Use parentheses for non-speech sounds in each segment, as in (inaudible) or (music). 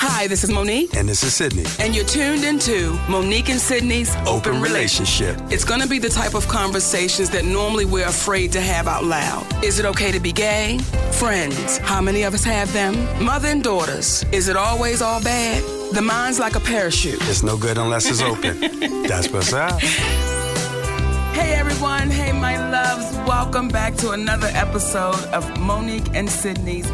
Hi, this is Mo'Nique. And this is Sidney. And you're tuned into Mo'Nique and Sidney's Open, Open Relationship. It's going to be the type of conversations that normally we're afraid to have out loud. Is it okay to be gay? Friends. How many of us have them? Mother and daughters. Is it always all bad? The mind's like a parachute. It's no good unless it's open. (laughs) That's what's up. Hey everyone, hey my loves, welcome back to another episode of Mo'Nique and Sidney's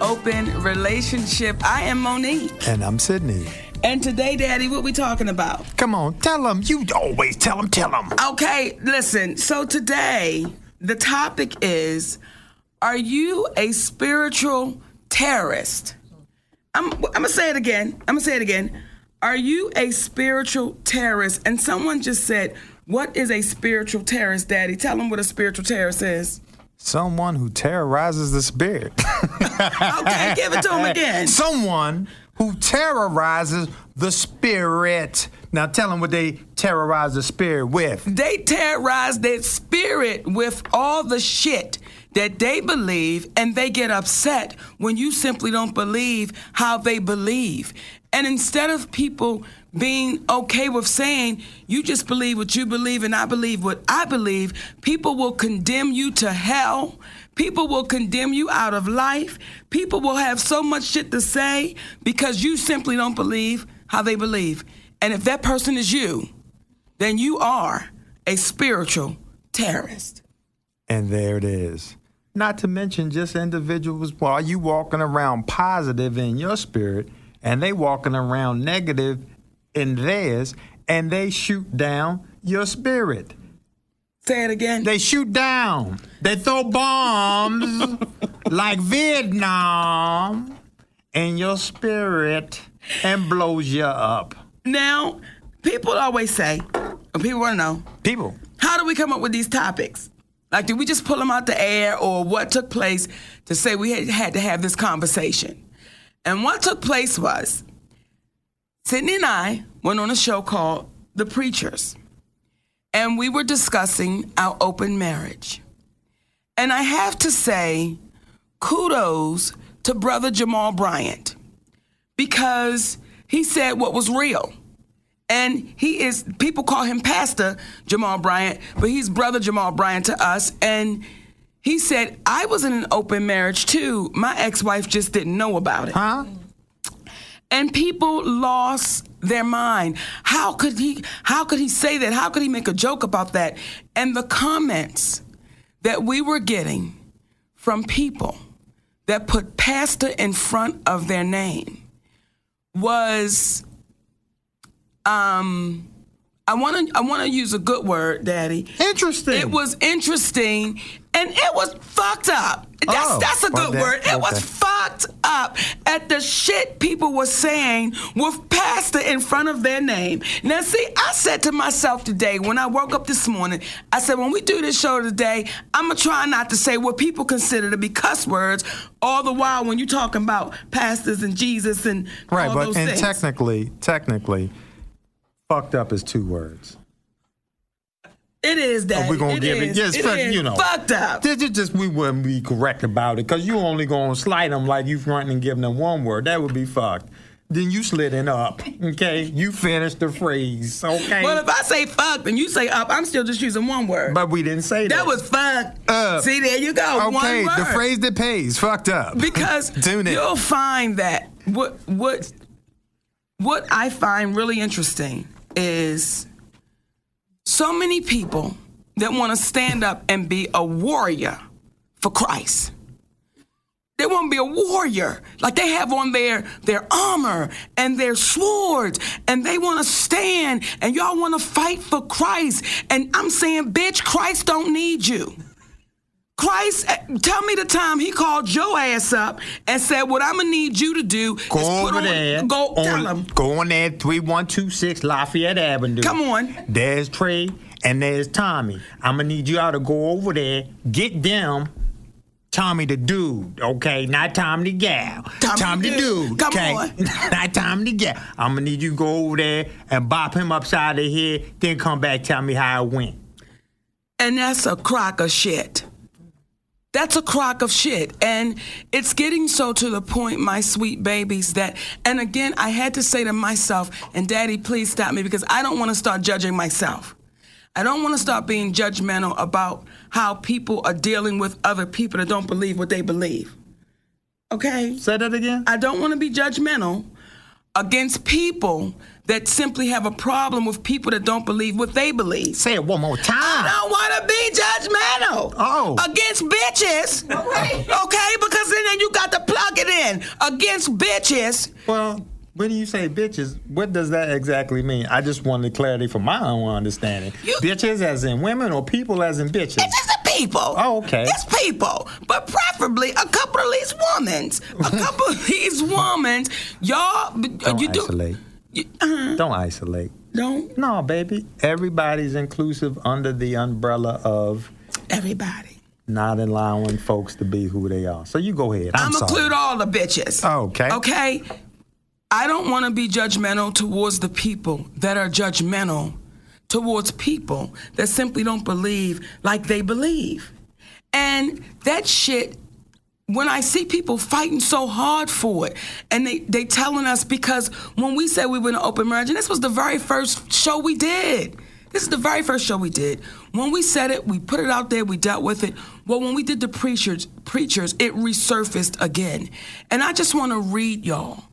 Open Relationship. I am Mo'Nique. And I'm Sidney. And today, Daddy, what we talking about? Come on, tell them. You always tell them, tell them. Okay, listen. So today, the topic is Are you a spiritual terrorist? I'm, I'm gonna say it again. I'm gonna say it again. Are you a spiritual terrorist? And someone just said, What is a spiritual terrorist, Daddy? Tell them what a spiritual terrorist is. Someone who terrorizes the spirit. (laughs) Okay, give it to him again. Someone who terrorizes the spirit. Now tell them what they terrorize the spirit with. They terrorize their spirit with all the shit that they believe, and they get upset when you simply don't believe how they believe. And instead of people being okay with saying, you just believe what you believe and I believe what I believe, people will condemn you to hell. People will condemn you out of life. People will have so much shit to say because you simply don't believe how they believe. And if that person is you, then you are a spiritual terrorist. And there it is. Not to mention just individuals while you walking around positive in your spirit and they walking around negative in theirs and they shoot down your spirit. Say it again. They shoot down. They throw bombs (laughs) like Vietnam in your spirit and blows you up. now, people always say, and people want to know, People, how do we come up with these topics? Like, did we just pull them out the air, or what took place to say we had, had to have this conversation? And what took place was Sidney and I went on a show called The Preachers, and we were discussing our open marriage. And I have to say, kudos to Brother Jamal Bryant because he said what was real. And he is, people call him Pastor Jamal Bryant, but he's Brother Jamal Bryant to us. And he said, I was in an open marriage too. My ex wife just didn't know about it. huh? And people lost their mind. How could he how could he say that? How could he make a joke about that? And the comments that we were getting from people that put pastor in front of their name was um I want to I want to use a good word, daddy. Interesting. It was interesting and it was fucked up. That's Oh, that's a good that- word. It was fucked up at the shit people were saying with pastor in front of their name. Now, see, I said to myself today when I woke up this morning, I said, when we do this show today, I'm gonna try not to say what people consider to be cuss words. All the while, when you're talking about pastors and Jesus and Right, all but and things. technically, technically, fucked up is two words. It is oh, that. we're gonna give it- yes, fuck, you know. fucked up. This is just we wouldn't be correct about it because you only gonna slight them like you running and giving them one word. That would be fucked. Then you slid it up. Okay, you finished the phrase. Okay, Well, if I say fuck and you say up, I'm still just using one word. but we didn't say that. that was fucked. Up. See, there you go. okay. one word. The phrase that pays. Fucked up. (laughs) because Tune in. you'll find that what what what I find really interesting is so many people that want to stand up and be a warrior for Christ. They want to be a warrior. Like they have on their their armor and their swords and they want to stand and y'all want to fight for Christ. And I'm saying, bitch, Christ don't need you. Christ, eh, tell me the time he called your ass up and said, "What I'm gonna need you to do Go is put over on, there. go on, tell him, Go on there, 3126 Lafayette Avenue. Come on. There's Trey and there's Tommy. I'm to need y'all to go over there, get them. Tommy the dude, okay? Not Tommy the gal. Tommy the the dude. dude. Come okay? on. (laughs) Not Tommy the gal. I'm gonna need you to go over there and bop him upside the head, then come back tell me how it went. and that's a crock of shit. That's a crock of shit. And it's getting so to the point, my sweet babies, that, and again, I had to say to myself, and daddy, please stop me because I don't want to start judging myself. I don't want to start being judgmental about how people are dealing with other people that don't believe what they believe. Okay? Say that again? I don't want to be judgmental against people that simply have a problem with people that don't believe what they believe. Say it one more time. I don't want to be judgmental. Oh. Against bitches. Okay, because then you got to plug it in. Against bitches. Well, when you say bitches, what does that exactly mean? I just wanted clarity for my own understanding. You- bitches as in women or people as in bitches? It's just the people. Oh, okay. It's people. But preferably a couple of these womans. A (laughs) couple of these womans. Y'all, Don't you do. isolate. You, uh, Don't isolate. don't. No, baby. Everybody's inclusive under the umbrella of Everybody. not allowing folks to be who they are. So you go ahead. I'm, I'm include all the bitches. Okay. Okay. I don't want to be judgmental towards the people that are judgmental towards people that simply don't believe like they believe. And that shit when I see people fighting so hard for it, and they they telling us because when we said we were in open marriage, and this was the very first show we did. This is the very first show we did. When we said it, we put it out there, we dealt with it. Well, when we did the preachers, preachers, it resurfaced again. And I just want to read y'all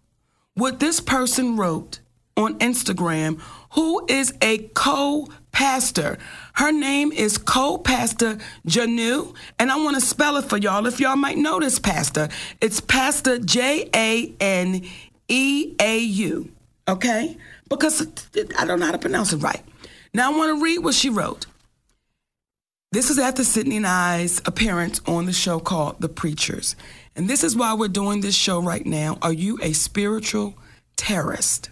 what this person wrote on Instagram, who is a co pastor. Her name is co pastor Janeau, and I want to spell it for y'all if y'all might notice pastor. It's Pastor J A N E A U, okay? Because I don't know how to pronounce it right. Now I want to read what she wrote. This is after Sidney and I's appearance on the show called The Preachers. And this is why we're doing this show right now. Are you a spiritual terrorist?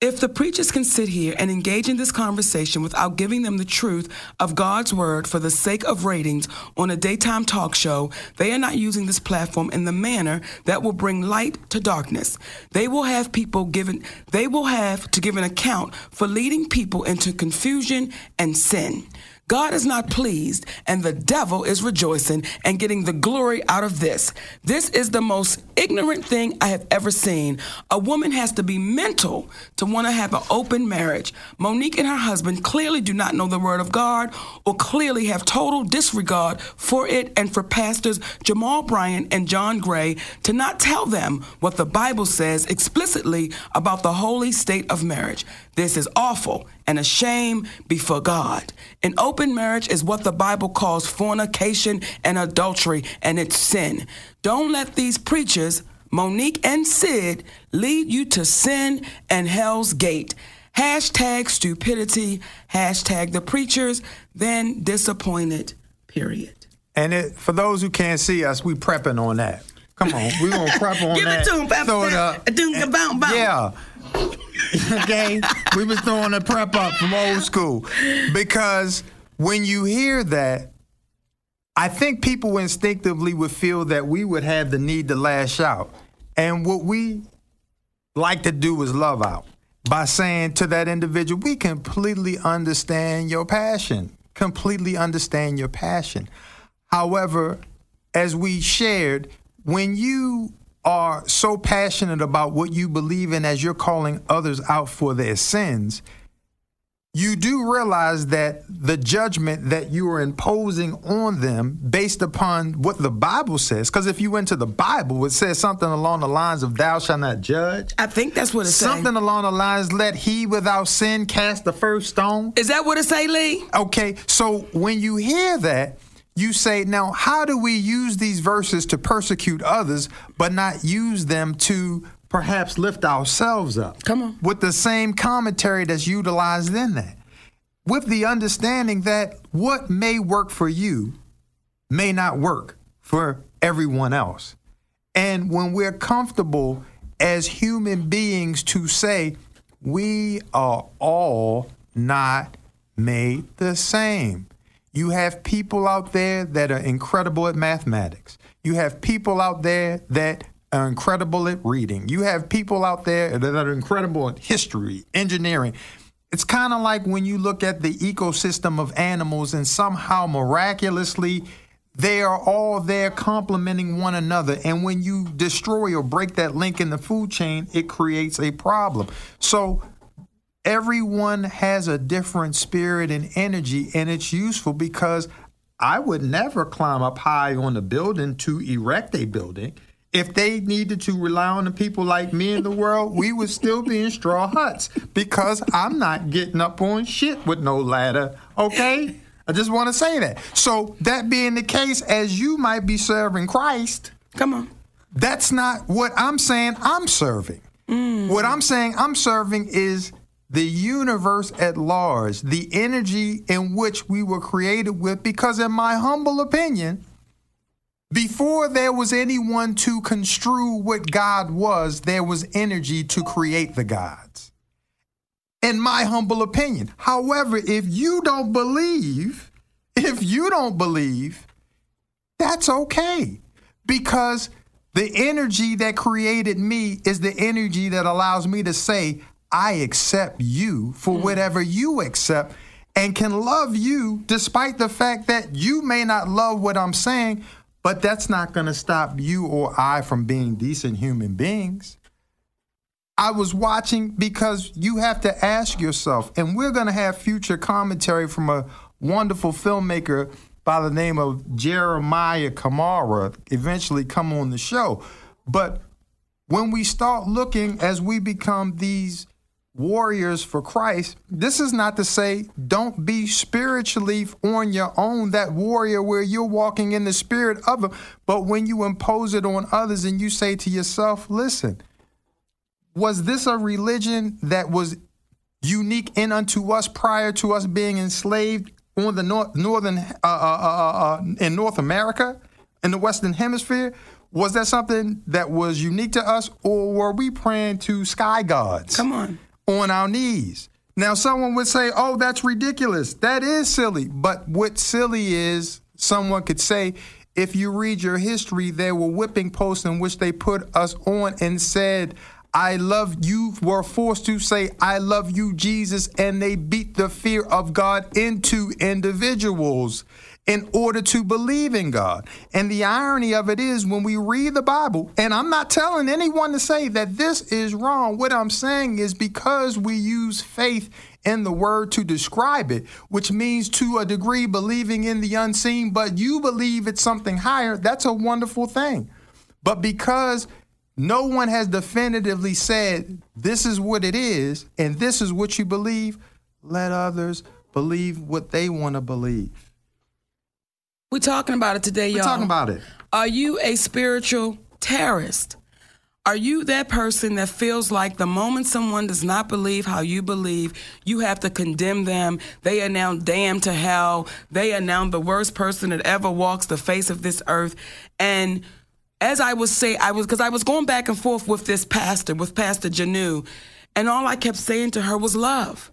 If the preachers can sit here and engage in this conversation without giving them the truth of God's word for the sake of ratings on a daytime talk show, they are not using this platform in the manner that will bring light to darkness. They will have people given they will have to give an account for leading people into confusion and sin. God is not pleased, and the devil is rejoicing and getting the glory out of this. This is the most ignorant thing I have ever seen. A woman has to be mental to want to have an open marriage. Mo'Nique and her husband clearly do not know the word of God or clearly have total disregard for it and for pastors Jamal Bryant and John Gray to not tell them what the Bible says explicitly about the holy state of marriage. This is awful and a shame before God. An open marriage is what the Bible calls fornication and adultery, and it's sin. Don't let these preachers, Mo'Nique and Sid, lead you to sin and hell's gate. Hashtag stupidity, hashtag the preachers, then disappointed, period. And it, for those who can't see us, we prepping on that. Come on, we gonna prep on (laughs) Give it that. to 'em, Pep. Throw it up. Doom, bounce, bounce. Yeah. Okay, we was throwing a prep up from old school because when you hear that, I think people instinctively would feel that we would have the need to lash out, and what we like to do is love out by saying to that individual, "We completely understand your passion. Completely understand your passion." However, as we shared, when you are so passionate about what you believe in as you're calling others out for their sins, you do realize that the judgment that you are imposing on them based upon what the Bible says, because if you went to the Bible, it says something along the lines of thou shalt not judge. I think that's what it's saying. Something along the lines, let he without sin cast the first stone. Is that what it say, Lee? Okay, so when you hear that, you say, now, how do we use these verses to persecute others, but not use them to perhaps lift ourselves up? Come on. With the same commentary that's utilized in that. With the understanding that what may work for you may not work for everyone else. And when we're comfortable as human beings to say, we are all not made the same. You have people out there that are incredible at mathematics. You have people out there that are incredible at reading. You have people out there that are incredible at history, engineering. It's kind of like when you look at the ecosystem of animals and somehow miraculously they are all there complementing one another. And when you destroy or break that link in the food chain, it creates a problem. So everyone has a different spirit and energy, and it's useful because I would never climb up high on a building to erect a building. If they needed to rely on the people like me in the world, we would still be in straw huts because I'm not getting up on shit with no ladder, okay? I just want to say that. So, that being the case, as you might be serving Christ, Come on. that's not what I'm saying I'm serving. Mm. What I'm saying I'm serving is the universe at large, the energy in which we were created with, because, in my humble opinion, before there was anyone to construe what God was, there was energy to create the gods. In my humble opinion. However, if you don't believe, if you don't believe, that's okay. Because the energy that created me is the energy that allows me to say, I accept you for mm. whatever you accept and can love you despite the fact that you may not love what I'm saying, but that's not going to stop you or I from being decent human beings. I was watching because you have to ask yourself, and we're going to have future commentary from a wonderful filmmaker by the name of Jeremiah Camara eventually come on the show. But when we start looking as we become these warriors for Christ, this is not to say don't be spiritually on your own, that warrior where you're walking in the spirit of Him. But when you impose it on others and you say to yourself, listen, was this a religion that was unique in unto us prior to us being enslaved on the north, northern uh, uh, uh, uh, in North America, in the Western Hemisphere? Was that something that was unique to us, or were we praying to sky gods? Come on. On our knees. Now, someone would say, oh, that's ridiculous. That is silly. But what silly is, someone could say, if you read your history, there were whipping posts in which they put us on and said, I love you, were forced to say, I love you, Jesus, and they beat the fear of God into individuals in order to believe in God. And the irony of it is when we read the Bible, and I'm not telling anyone to say that this is wrong. What I'm saying is because we use faith in the word to describe it, which means to a degree believing in the unseen, but you believe it's something higher, that's a wonderful thing. But because no one has definitively said this is what it is and this is what you believe, let others believe what they want to believe. We're talking about it today, y'all. We're y'all. talking about it. Are you a spiritual terrorist? Are you that person that feels like the moment someone does not believe how you believe, you have to condemn them? They are now damned to hell. They are now the worst person that ever walks the face of this earth. And as I was saying, I was because I was going back and forth with this pastor, with Pastor Janeau, and all I kept saying to her was love.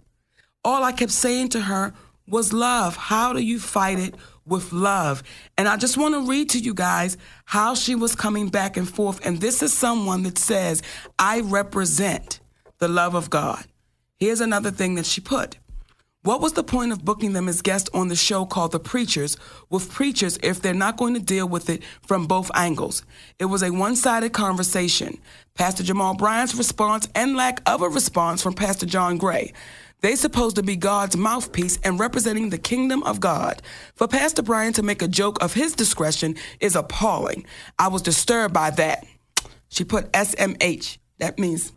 All I kept saying to her was love. How do you fight it with love? And I just want to read to you guys how she was coming back and forth. And this is someone that says, I represent the love of God. Here's another thing that she put. What was the point of booking them as guests on the show called The Preachers with preachers if they're not going to deal with it from both angles? It was a one sided conversation. Pastor Jamal Bryant's response and lack of a response from Pastor John Gray. They supposed to be God's mouthpiece and representing the kingdom of God. For Pastor Brian to make a joke of his discretion is appalling. I was disturbed by that. She put SMH. That means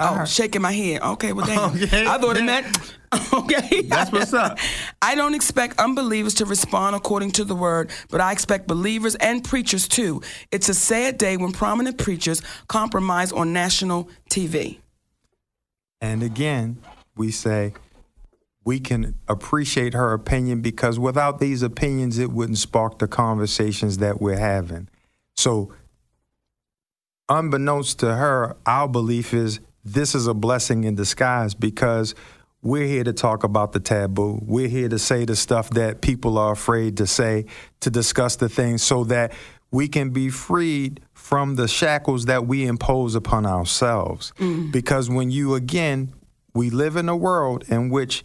Oh, shaking my head. Okay, well, damn. Okay. I thought it meant. (laughs) Okay. That's what's up. (laughs) I don't expect unbelievers to respond according to the word, but I expect believers and preachers too. It's a sad day when prominent preachers compromise on national TV. And again, we say, we can appreciate her opinion because without these opinions, it wouldn't spark the conversations that we're having. So, unbeknownst to her, our belief is this is a blessing in disguise because we're here to talk about the taboo. We're here to say the stuff that people are afraid to say, to discuss the things so that we can be freed from the shackles that we impose upon ourselves. Mm. Because when you, again, we live in a world in which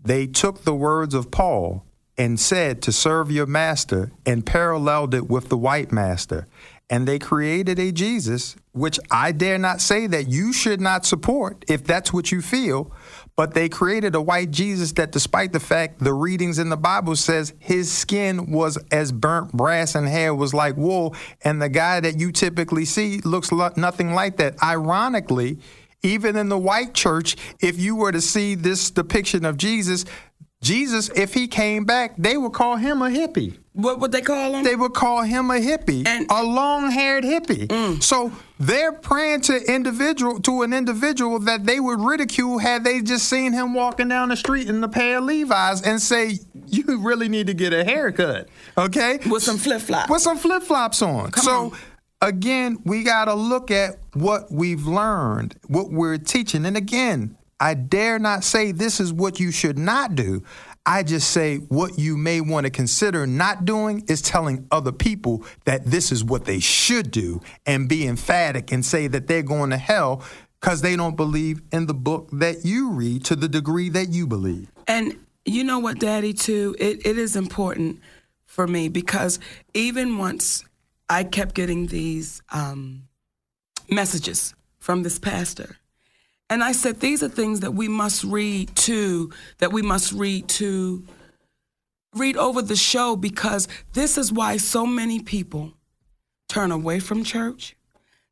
they took the words of Paul and said to serve your master and paralleled it with the white master. And they created a Jesus, which I dare not say that you should not support if that's what you feel, but they created a white Jesus that despite the fact the readings in the Bible says his skin was as burnt brass and hair was like wool, and the guy that you typically see looks lo- nothing like that. Ironically, even in the white church, if you were to see this depiction of Jesus, Jesus, if he came back, they would call him a hippie. What would they call him? They would call him a hippie, and, a long-haired hippie. Mm. So they're praying to individual to an individual that they would ridicule had they just seen him walking down the street in a pair of Levi's and say, "You really need to get a haircut." Okay, with some flip flops. With some flip flops on. Come so. On again, we got to look at what we've learned, what we're teaching. And again, I dare not say this is what you should not do. I just say what you may want to consider not doing is telling other people that this is what they should do and be emphatic and say that they're going to hell because they don't believe in the book that you read to the degree that you believe. And you know what, Daddy, too? It, it is important for me because even once I kept getting these um, messages from this pastor. And I said, these are things that we must read to, that we must read to, read over the show because this is why so many people turn away from church.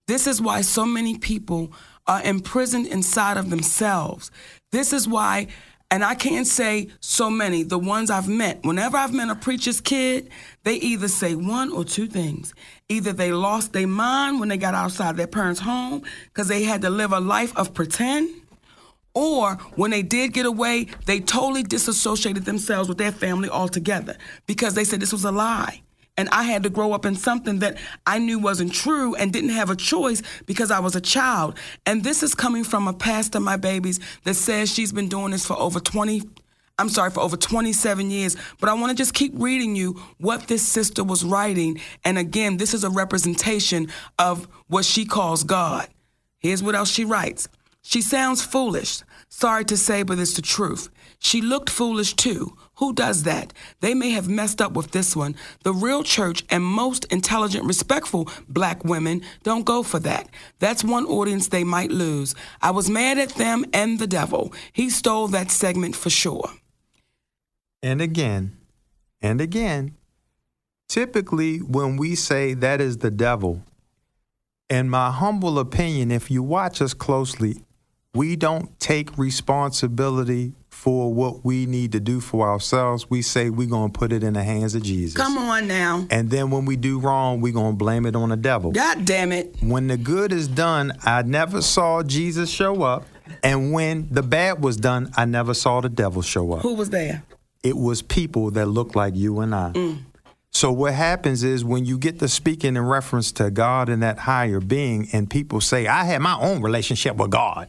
This is why so many people are imprisoned inside of themselves. This is why and I can't say so many, the ones I've met, whenever I've met a preacher's kid, they either say one or two things. Either they lost their mind when they got outside their parents' home because they had to live a life of pretend, or when they did get away, they totally disassociated themselves with their family altogether because they said this was a lie and I had to grow up in something that I knew wasn't true and didn't have a choice because I was a child. And this is coming from a pastor, my babies, that says she's been doing this for over 20 I'm sorry, for over 27 years. But I want to just keep reading you what this sister was writing. And again, this is a representation of what she calls God. Here's what else she writes. She sounds foolish. Sorry to say, but it's the truth. She looked foolish too. Who does that? They may have messed up with this one. The real church and most intelligent, respectful black women don't go for that. That's one audience they might lose. I was mad at them and the devil. He stole that segment for sure. And again, and again, typically when we say that is the devil, in my humble opinion, if you watch us closely, we don't take responsibility for what we need to do for ourselves. We say we're going to put it in the hands of Jesus. Come on now. And then when we do wrong, we're going to blame it on the devil. God damn it. When the good is done, I never saw Jesus show up. And when the bad was done, I never saw the devil show up. Who was there? It was people that looked like you and I. Mm. So what happens is when you get to speaking in reference to God and that higher being, and people say, I had my own relationship with God.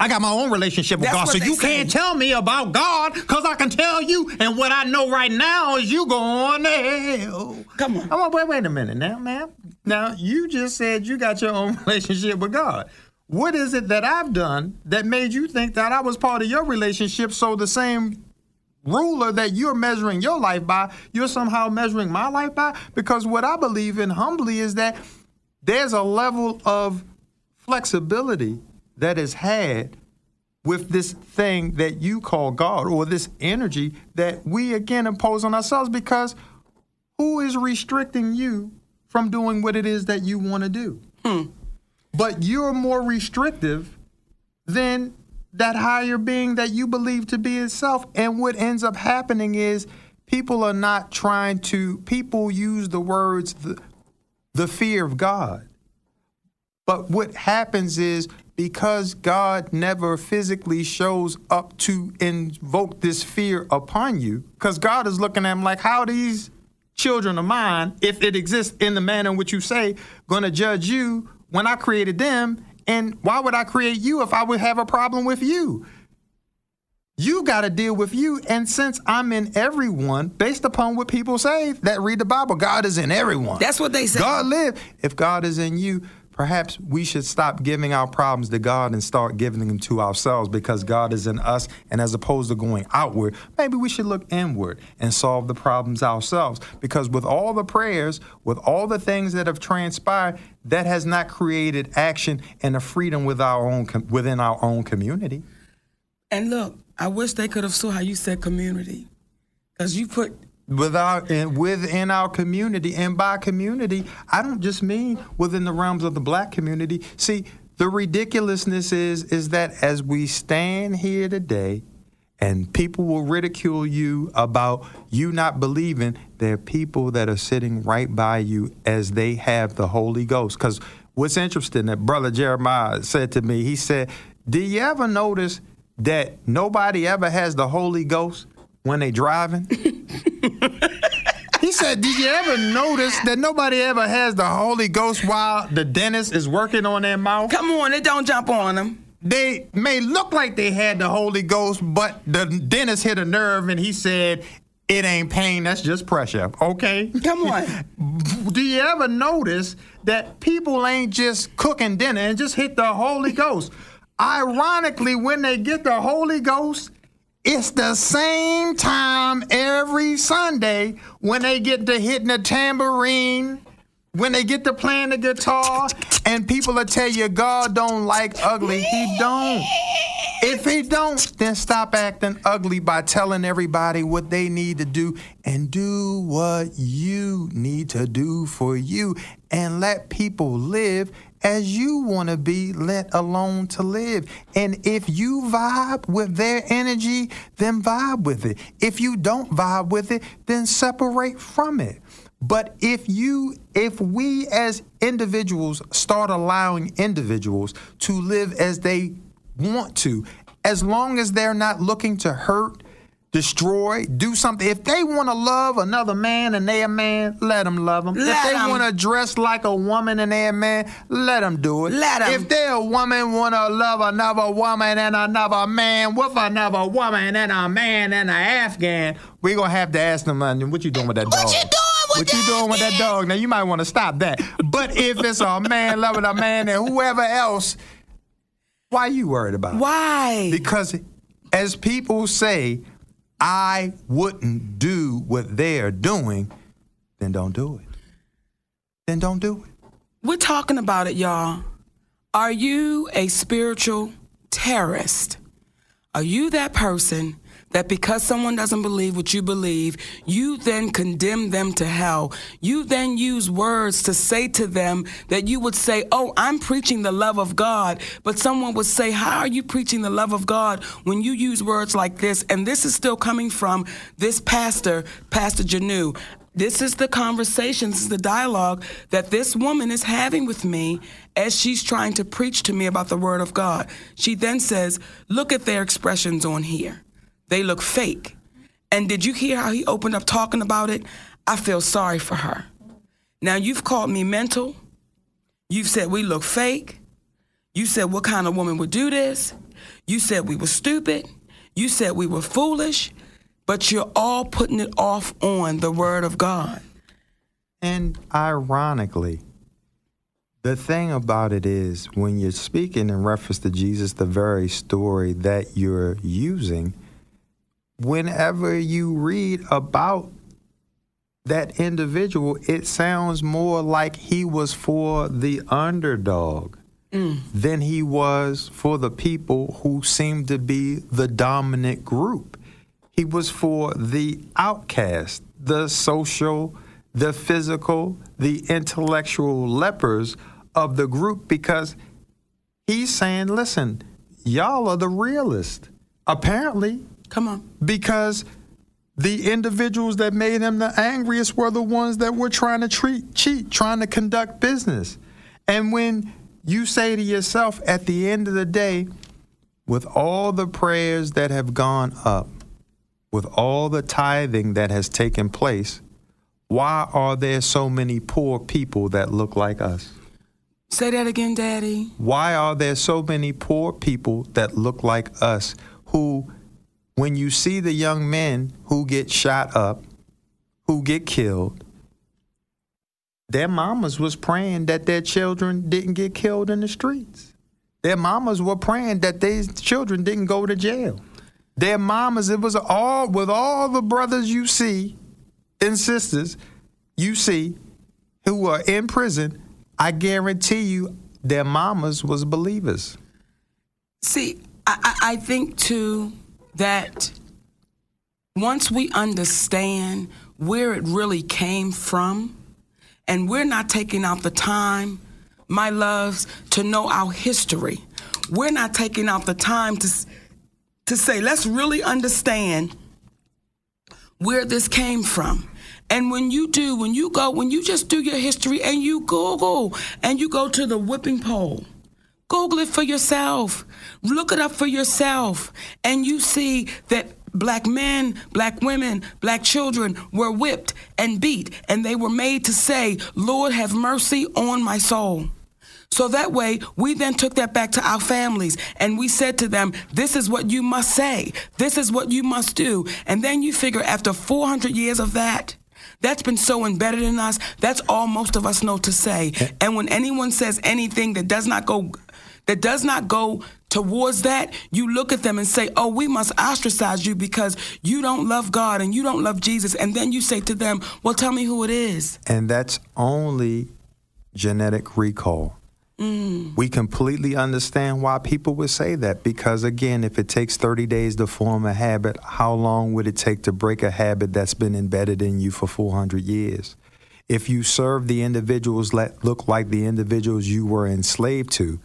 I got my own relationship with That's God, so you say. can't tell me about God, cause I can tell you, and what I know right now is you going to hell. Come on. I'm like, wait, wait a minute now, ma'am. Now you just said you got your own (laughs) relationship with God. What is it that I've done that made you think that I was part of your relationship? So the same ruler that you're measuring your life by, you're somehow measuring my life by? Because what I believe in humbly is that there's a level of flexibility that is had with this thing that you call God or this energy that we again impose on ourselves because who is restricting you from doing what it is that you want to do? Hmm. But you're more restrictive than that higher being that you believe to be itself. And what ends up happening is people are not trying to, people use the words, the, the fear of God. But what happens is because God never physically shows up to invoke this fear upon you. Because God is looking at him like, how these children of mine, if it exists in the manner in which you say, to judge you when I created them? And why would I create you if I would have a problem with you? You got to deal with you. And since I'm in everyone, based upon what people say that read the Bible, God is in everyone. That's what they say. God live. If God is in you, perhaps we should stop giving our problems to God and start giving them to ourselves because God is in us. And as opposed to going outward, maybe we should look inward and solve the problems ourselves. Because with all the prayers, with all the things that have transpired, that has not created action and a freedom with our own within our own community. And look, I wish they could have saw how you said community, because you put without and within our community. And by community i don't just mean within the realms of the black community. See the ridiculousness is is that as we stand here today and people will ridicule you about you not believing there are people that are sitting right by you as they have the holy ghost. Because what's interesting that brother jeremiah said to me he said do you ever notice that nobody ever has the Holy Ghost when they driving? (laughs) (laughs) he said, Did you ever notice that nobody ever has the Holy Ghost while the dentist is working on their mouth? Come on, it don't jump on them. They may look like they had the Holy Ghost, but the dentist hit a nerve and he said, it ain't pain, that's just pressure. Okay? Come on. (laughs) Do you ever notice that people ain't just cooking dinner and just hit the Holy Ghost? Ironically, when they get the Holy Ghost, it's the same time every Sunday when they get to hitting the tambourine, when they get to playing the guitar, and people will tell you God don't like ugly. He don't. If he don't, then stop acting ugly by telling everybody what they need to do and do what you need to do for you and let people live as you want to be let alone to live. And if you vibe with their energy, then vibe with it. If you don't vibe with it, then separate from it. But if you if we as individuals start allowing individuals to live as they want to, as long as they're not looking to hurt destroy, do something. If they want to love another man and they're a man, let them love them. Let if they want to dress like a woman and they're a man, let them do it. Let them. If they're a woman want to love another woman and another man with another woman and a man and an Afghan, we going to have to ask them, what you doing with that dog? What you doing with What you doing with that dog? Now, you might want to stop that. But if it's a man loving a man and whoever else, why are you worried about it? Why? Because as people say, I wouldn't do what they're doing, then don't do it. Then don't do it. We're talking about it, y'all. Are you a spiritual terrorist? Are you that person that because someone doesn't believe what you believe, you then condemn them to hell? You then use words to say to them that you would say, Oh, I'm preaching the love of God. But someone would say, How are you preaching the love of God when you use words like this? And this is still coming from this pastor, Pastor Janeau. This is the conversation, this is the dialogue that this woman is having with me as she's trying to preach to me about the Word of God. She then says, Look at their expressions on here. They look fake. And did you hear how he opened up talking about it? I feel sorry for her. Now, you've called me mental. You've said we look fake. You said what kind of woman would do this. You said we were stupid. You said we were foolish. But you're all putting it off on the Word of God. And ironically, the thing about it is when you're speaking in reference to Jesus, the very story that you're using, whenever you read about that individual, it sounds more like he was for the underdog mm. than he was for the people who seemed to be the dominant group. He was for the outcast, the social, the physical, the intellectual lepers of the group because he's saying, listen, y'all are the realist. Apparently, Come on. because the individuals that made him the angriest were the ones that were trying to treat, cheat, trying to conduct business. And when you say to yourself at the end of the day, with all the prayers that have gone up, with all the tithing that has taken place, why are there so many poor people that look like us? Say that again, Daddy. Why are there so many poor people that look like us who, when you see the young men who get shot up, who get killed, their mamas was praying that their children didn't get killed in the streets. Their mamas were praying that their children didn't go to jail. Their mamas, it was all with all the brothers you see and sisters you see who are in prison, I guarantee you their mamas was believers. See, I, I, think too that once we understand where it really came from, and we're not taking out the time, my loves, to know our history. We're not taking out the time to, to say, let's really understand where this came from. And when you do, when you go, when you just do your history and you Google and you go to the whipping pole, Google it for yourself, look it up for yourself, and you see that black men, black women, black children were whipped and beat, and they were made to say, Lord, have mercy on my soul. So that way, we then took that back to our families and we said to them, This is what you must say. This is what you must do. And then you figure after 400 years of that, that's been so embedded in us. That's all most of us know to say. Eh. And when anyone says anything that does not go that does not go towards that, you look at them and say, "Oh, we must ostracize you because you don't love God and you don't love Jesus." And then you say to them, "Well, tell me who it is." And that's only genetic recall. Mm. We completely understand why people would say that because, again, if it takes 30 days to form a habit, how long would it take to break a habit that's been embedded in you for 400 years? If you serve the individuals that look like the individuals you were enslaved to,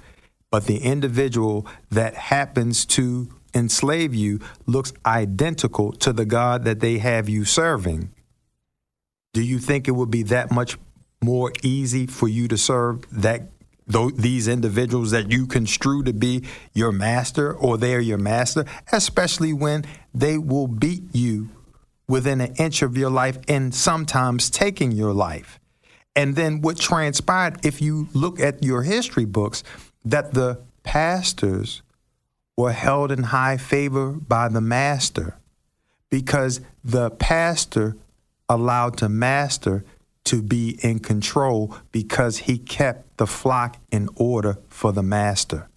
but the individual that happens to enslave you looks identical to the God that they have you serving, do you think it would be that much more easy for you to serve that these individuals that you construe to be your master or they're your master, especially when they will beat you within an inch of your life and sometimes taking your life. And then what transpired, if you look at your history books, that the pastors were held in high favor by the master because the pastor allowed the master to be in control because he kept the flock in order for the master.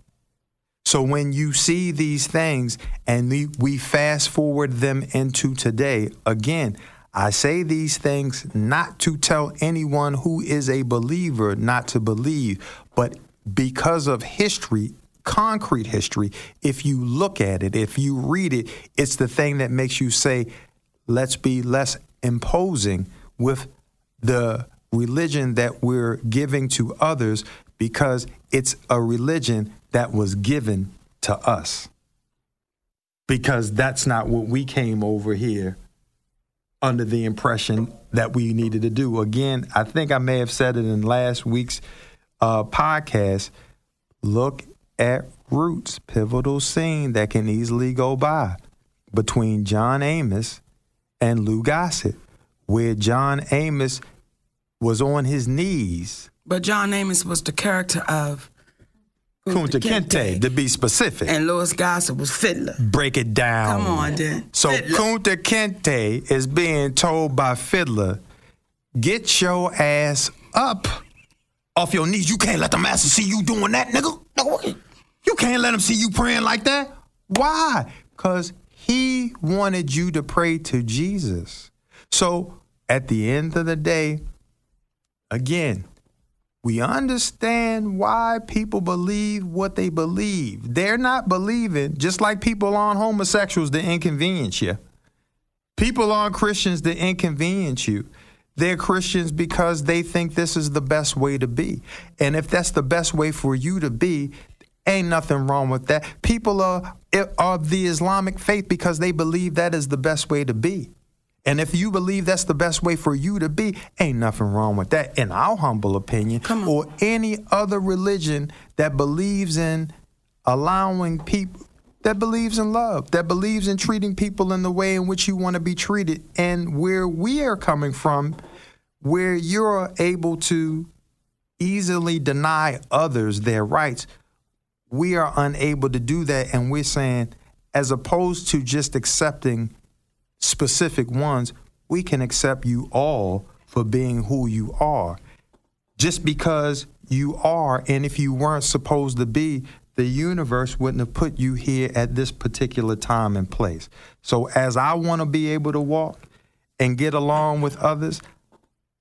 So when you see these things and we, fast forward them into today, again, I say these things not to tell anyone who is a believer not to believe, but because of history, concrete history, if you look at it, if you read it, it's the thing that makes you say, let's be less imposing with the religion that we're giving to others because it's a religion that was given to us. Because that's not what we came over here under the impression that we needed to do. Again, I think I may have said it in last week's uh, podcast. Look at Roots, pivotal scene that can easily go by between John Amos and Lou Gossett where John Amos was on his knees. But John Amos was the character of Kunta Kinte, to be specific. And Louis Gossett was Fiddler. Break it down. Come on, then. So Fiddler. Kunta Kinte is being told by Fiddler, get your ass up off your knees. You can't let the master see you doing that, nigga. No. You can't let him see you praying like that. Why? Because he wanted you to pray to Jesus. So at the end of the day, again, we understand why people believe what they believe. They're not believing, just like people on homosexuals, to inconvenience you. People on Christians to inconvenience you. They're Christians because they think this is the best way to be. And if that's the best way for you to be, ain't nothing wrong with that. People are of the Islamic faith because they believe that is the best way to be. And if you believe that's the best way for you to be, ain't nothing wrong with that, in our humble opinion, or any other religion that believes in allowing people, that believes in love, that believes in treating people in the way in which you want to be treated. And where we are coming from, where you're able to easily deny others their rights, we are unable to do that. And we're saying, as opposed to just accepting specific ones, we can accept you all for being who you are. Just because you are, and if you weren't supposed to be, the universe wouldn't have put you here at this particular time and place. So, as I want to be able to walk and get along with others,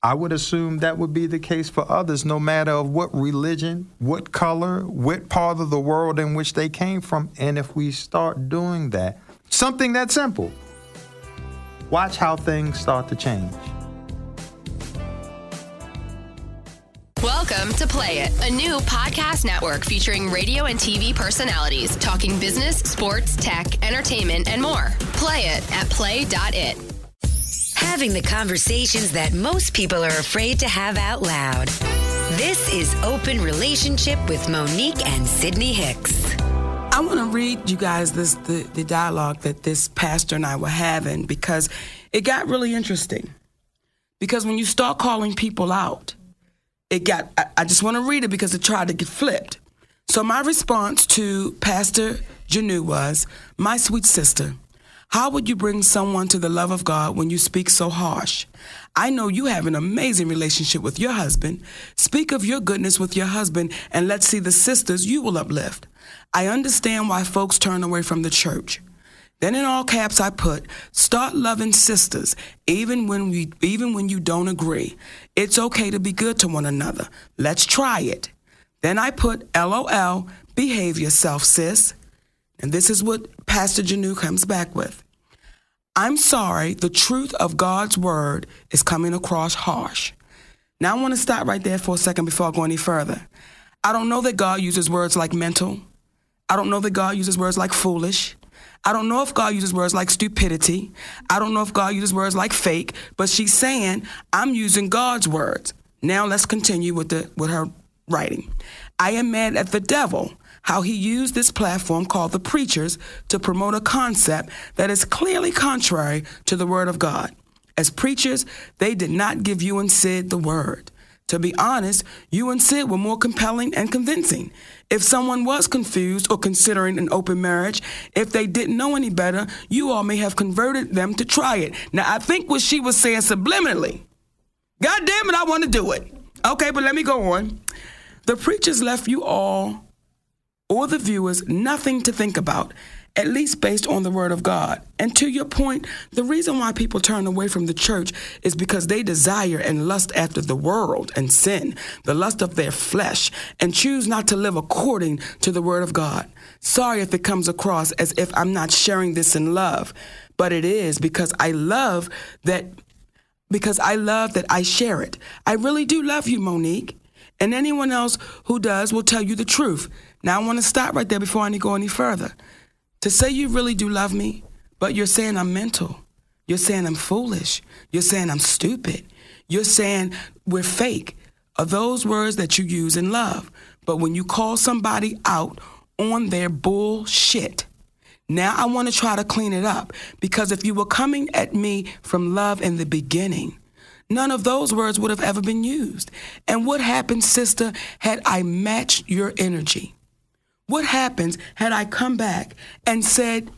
I would assume that would be the case for others, no matter of what religion, what color, what part of the world in which they came from. And if we start doing that, something that simple, Watch how things start to change. Welcome to Play It, a new podcast network featuring radio and TV personalities talking business, sports, tech, entertainment, and more. Play it at play.it. Having the conversations that most people are afraid to have out loud. This is Open Relationship with Mo'Nique and Sidney Hicks. I want to read you guys this the, the dialogue that this pastor and I were having because it got really interesting. Because when you start calling people out, it got I, I just want to read it because it tried to get flipped. So my response to Pastor Janeau was, My sweet sister, how would you bring someone to the love of God when you speak so harsh? I know you have an amazing relationship with your husband. Speak of your goodness with your husband and let's see the sisters you will uplift. I understand why folks turn away from the church. Then in all caps I put, start loving sisters even when we even when you don't agree. It's okay to be good to one another. Let's try it. Then I put LOL, behave yourself, sis. And this is what Pastor Janeau comes back with. I'm sorry, the truth of God's word is coming across harsh. Now I want to stop right there for a second before I go any further. I don't know that God uses words like mental, I don't know that God uses words like foolish. I don't know if God uses words like stupidity. I don't know if God uses words like fake, but she's saying, I'm using God's words. Now let's continue with the with her writing. I am mad at the devil how he used this platform called the preachers to promote a concept that is clearly contrary to the word of God. As preachers, they did not give you and Sid the word. To be honest, you and Sid were more compelling and convincing. If someone was confused or considering an open marriage, if they didn't know any better, you all may have converted them to try it. Now, I think what she was saying subliminally, God damn it, I want to do it. Okay, but let me go on. The preachers left you all or the viewers nothing to think about at least based on the word of God. And to your point, the reason why people turn away from the church is because they desire and lust after the world and sin, the lust of their flesh, and choose not to live according to the word of God. Sorry if it comes across as if I'm not sharing this in love, but it is because I love that because I love that I share it. I really do love you, Mo'Nique. And anyone else who does will tell you the truth. Now I want to stop right there before I go any further. To say you really do love me, but you're saying I'm mental. You're saying I'm foolish. You're saying I'm stupid. You're saying we're fake. Are those words that you use in love? But when you call somebody out on their bullshit, now I want to try to clean it up because if you were coming at me from love in the beginning, none of those words would have ever been used. And what happened, sister, had I matched your energy? What happens had I come back and said,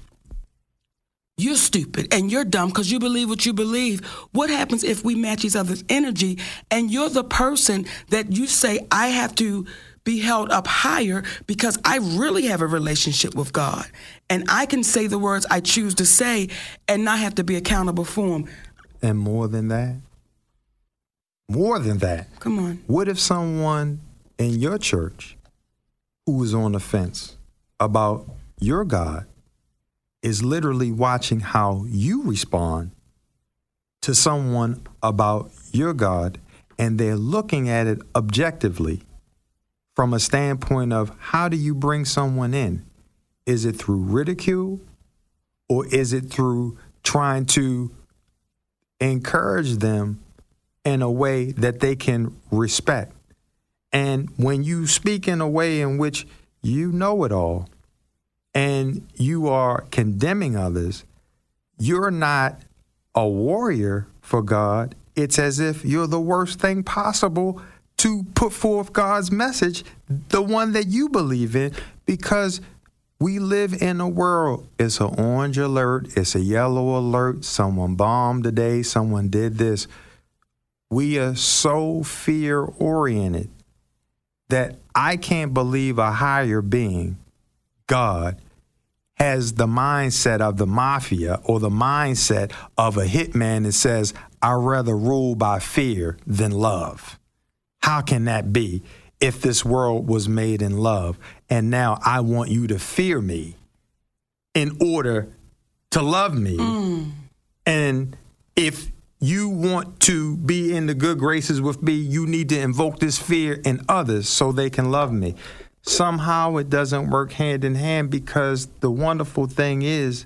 you're stupid and you're dumb because you believe what you believe. What happens if we match each other's energy and you're the person that you say, I have to be held up higher because I really have a relationship with God and I can say the words I choose to say and not have to be accountable for them? And more than that, more than that, come on. What if someone in your church who is on the fence about your God is literally watching how you respond to someone about your God, and they're looking at it objectively from a standpoint of how do you bring someone in? Is it through ridicule or is it through trying to encourage them in a way that they can respect. And when you speak in a way in which you know it all and you are condemning others, you're not a warrior for God. It's as if you're the worst thing possible to put forth God's message, the one that you believe in, because we live in a world. It's an orange alert, it's a yellow alert. Someone bombed today, someone did this. We are so fear oriented that I can't believe a higher being, God, has the mindset of the mafia or the mindset of a hitman that says, I'd rather rule by fear than love. How can that be if this world was made in love? And now I want you to fear me in order to love me. Mm. And if you want to be in the good graces with me, you need to invoke this fear in others so they can love me. Somehow it doesn't work hand in hand because the wonderful thing is,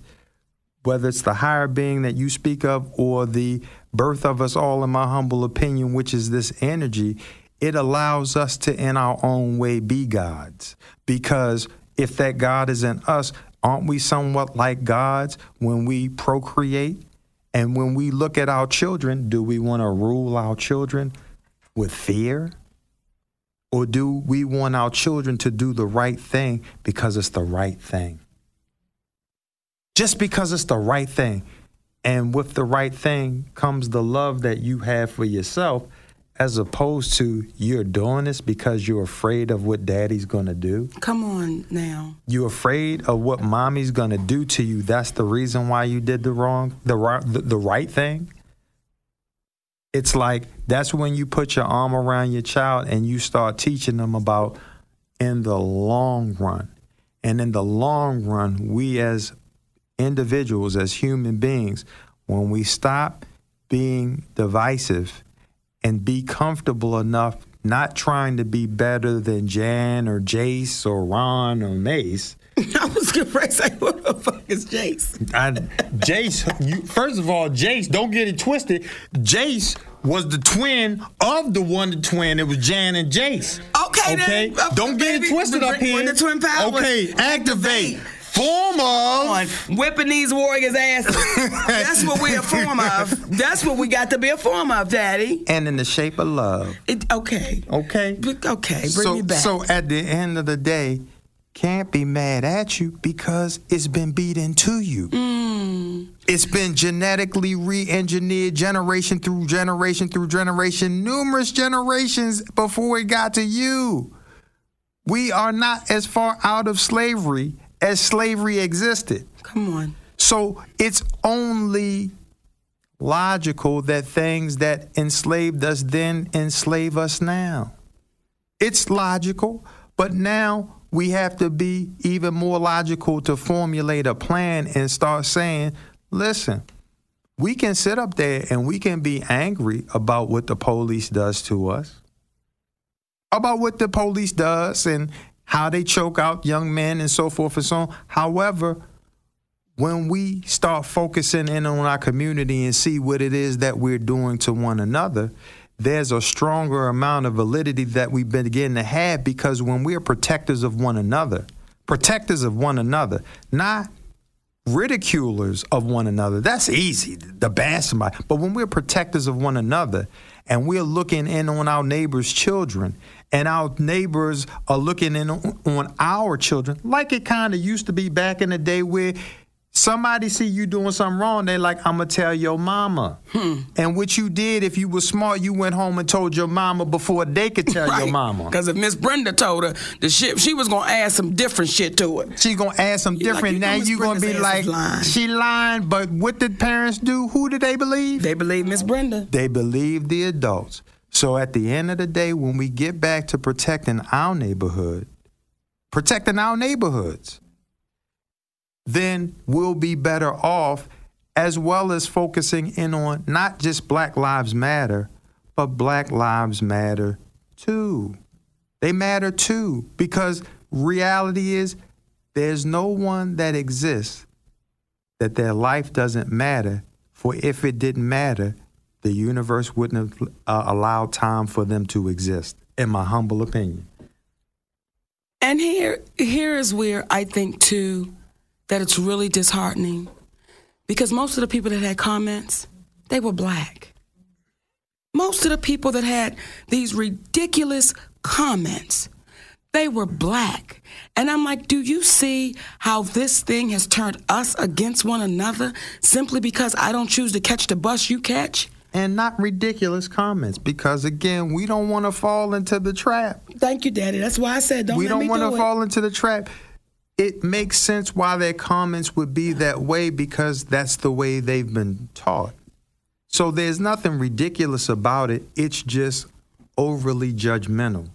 whether it's the higher being that you speak of or the birth of us all, in my humble opinion, which is this energy, it allows us to, in our own way, be gods. Because if that God is in us, aren't we somewhat like gods when we procreate? And when we look at our children, do we want to rule our children with fear? Or do we want our children to do the right thing because it's the right thing? Just because it's the right thing. And with the right thing comes the love that you have for yourself as opposed to you're doing this because you're afraid of what daddy's to do. Come on now. You're afraid of what mommy's to do to you. That's the reason why you did the wrong the right the, the right thing. It's like that's when you put your arm around your child and you start teaching them about in the long run. And in the long run, we as individuals as human beings when we stop being divisive and be comfortable enough not trying to be better than Jan or Jace or Ron or Mace. (laughs) I was gonna say, what the fuck is Jace? I, Jace, you, first of all, Jace, don't get it twisted. Jace was the twin of the Wonder Twin. It was Jan and Jace. Okay, okay. Then, uh, don't get it twisted up here. twin powers. Okay, activate. Form of whipping these warriors' asses. (laughs) That's what we're a form of. That's what we got to be a form of, Daddy. And in the shape of love. It, okay. Okay. Okay. Bring so, me back. So at the end of the day, can't be mad at you because it's been beat to you. Mm. It's been genetically re-engineered generation through generation through generation, numerous generations before it got to you. We are not as far out of slavery as slavery existed. Come on. So it's only logical that things that enslaved us then enslave us now. It's logical, but now we have to be even more logical to formulate a plan and start saying, listen, we can sit up there and we can be angry about what the police does to us, about what the police does and how they choke out young men and so forth and so on. However, when we start focusing in on our community and see what it is that we're doing to one another, there's a stronger amount of validity that we begin to have because when we're protectors of one another, protectors of one another, not ridiculers of one another, that's easy, the bad somebody. But when we're protectors of one another and we're looking in on our neighbors' children and our neighbors are looking in on our children, like it kind of used to be back in the day where somebody see you doing something wrong, they like, I'm gonna tell your mama. Hmm. And what you did, if you were smart, you went home and told your mama before they could tell right. your mama. Because if Miss Brenda told her the shit, she was gonna add some different shit to it. She's gonna add some You like, different. you now you gonna be like, lying. she lying. But what did parents do? Who did they believe? They believe Miss Brenda. They believe the adults. So at the end of the day, when we get back to protecting our neighborhood, protecting our neighborhoods, then we'll be better off as well as focusing in on not just Black Lives Matter, but Black Lives Matter too. They matter too because reality is there's no one that exists that their life doesn't matter, for if it didn't matter, the universe wouldn't have uh, allowed time for them to exist, in my humble opinion. And here, here is where I think too that it's really disheartening, because most of the people that had comments, they were black. Most of the people that had these ridiculous comments, they were black. And I'm like, do you see how this thing has turned us against one another simply because I don't choose to catch the bus you catch? And not ridiculous comments, because again, we don't want to fall into the trap. Thank you, Daddy. That's why I said don't we don't want to fall into the trap. It makes sense why their comments would be that way because that's the way they've been taught. So there's nothing ridiculous about it. It's just overly judgmental.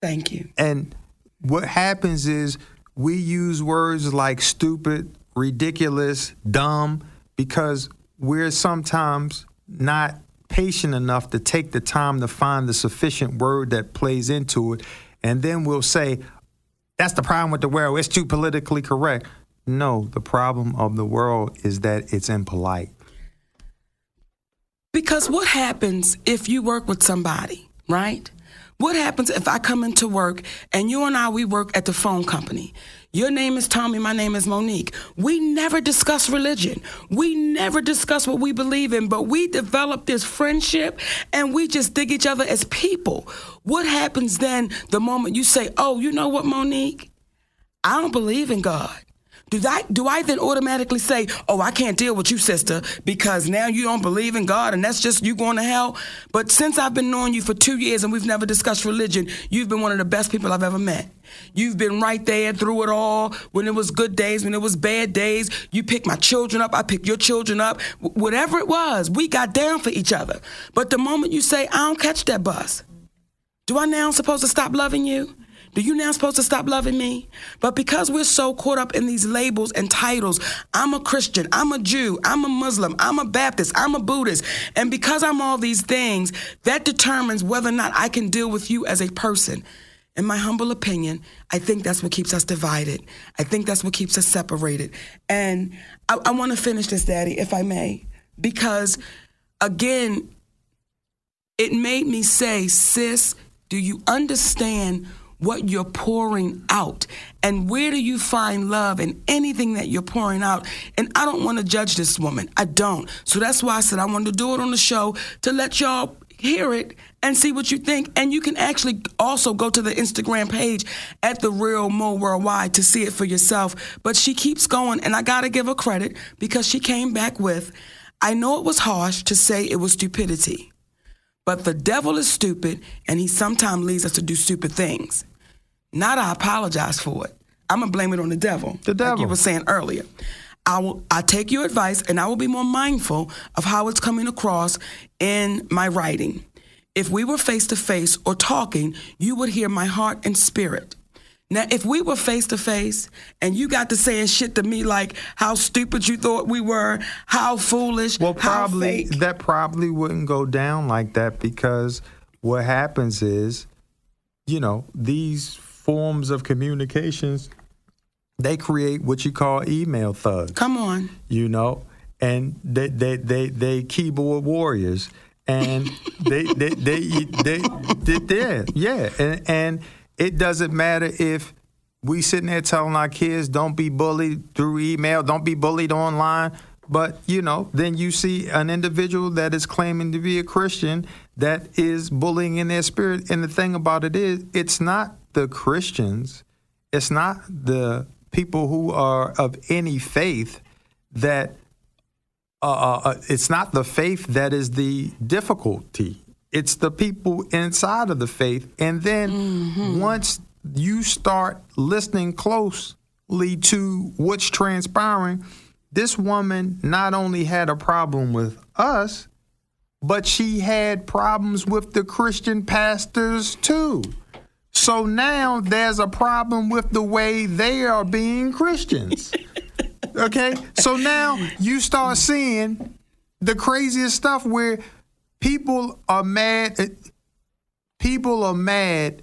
Thank you. And what happens is we use words like stupid, ridiculous, dumb, because we're sometimes not patient enough to take the time to find the sufficient word that plays into it. And then we'll say, that's the problem with the world. It's too politically correct. No, the problem of the world is that it's impolite. Because what happens if you work with somebody, right? What happens if I come into work and you and I, we work at the phone company? Your name is Tommy, my name is Mo'Nique. We never discuss religion. We never discuss what we believe in, but we develop this friendship and we just dig each other as people. What happens then the moment you say, Oh, you know what, Mo'Nique? I don't believe in God. Do I do I then automatically say, "Oh, I can't deal with you, sister, because now you don't believe in God and that's just you going to hell"? But since I've been knowing you for 2 years and we've never discussed religion, you've been one of the best people I've ever met. You've been right there through it all. When it was good days, when it was bad days, you picked my children up, I picked your children up. Wh- whatever it was, we got down for each other. But the moment you say, "I don't catch that bus," Do I now supposed to stop loving you? Do you now supposed to stop loving me? But because we're so caught up in these labels and titles, I'm a Christian, I'm a Jew, I'm a Muslim, I'm a Baptist, I'm a Buddhist, and because I'm all these things, that determines whether or not I can deal with you as a person. In my humble opinion, I think that's what keeps us divided. I think that's what keeps us separated. And I, I want to finish this, Daddy, if I may, because again, it made me say, sis, do you understand what you're pouring out? And where do you find love in anything that you're pouring out? And I don't want to judge this woman. I don't. So that's why I said I wanted to do it on the show to let y'all hear it and see what you think. And you can actually also go to the Instagram page at the Real Mo Worldwide to see it for yourself. But she keeps going, and I gotta give her credit because she came back with, I know it was harsh to say it was stupidity. But the devil is stupid, and he sometimes leads us to do stupid things. Not I apologize for it. I'm gonna blame it on the devil. The devil. Like you were saying earlier. I will I take your advice and I will be more mindful of how it's coming across in my writing. If we were face to face or talking, you would hear my heart and spirit. Now, if we were face to face and you got to saying shit to me like how stupid you thought we were, how foolish, Well, probably that probably wouldn't go down like that because what happens is, you know, these forms of communications, they create what you call email thugs. come on. you know, and they they they, they keyboard warriors, and they they they they, they, they yeah, and and it doesn't matter if we sitting there telling our kids don't be bullied through email, don't be bullied online. But you know, then you see an individual that is claiming to be a Christian that is bullying in their spirit. And the thing about it is, it's not the Christians, it's not the people who are of any faith that uh, uh, uh, it's not the faith that is the difficulty. It's the people inside of the faith. And then mm-hmm. once you start listening closely to what's transpiring, this woman not only had a problem with us, but she had problems with the Christian pastors too. So now there's a problem with the way they are being Christians. (laughs) Okay? So now you start seeing the craziest stuff where people are mad. eh, People are mad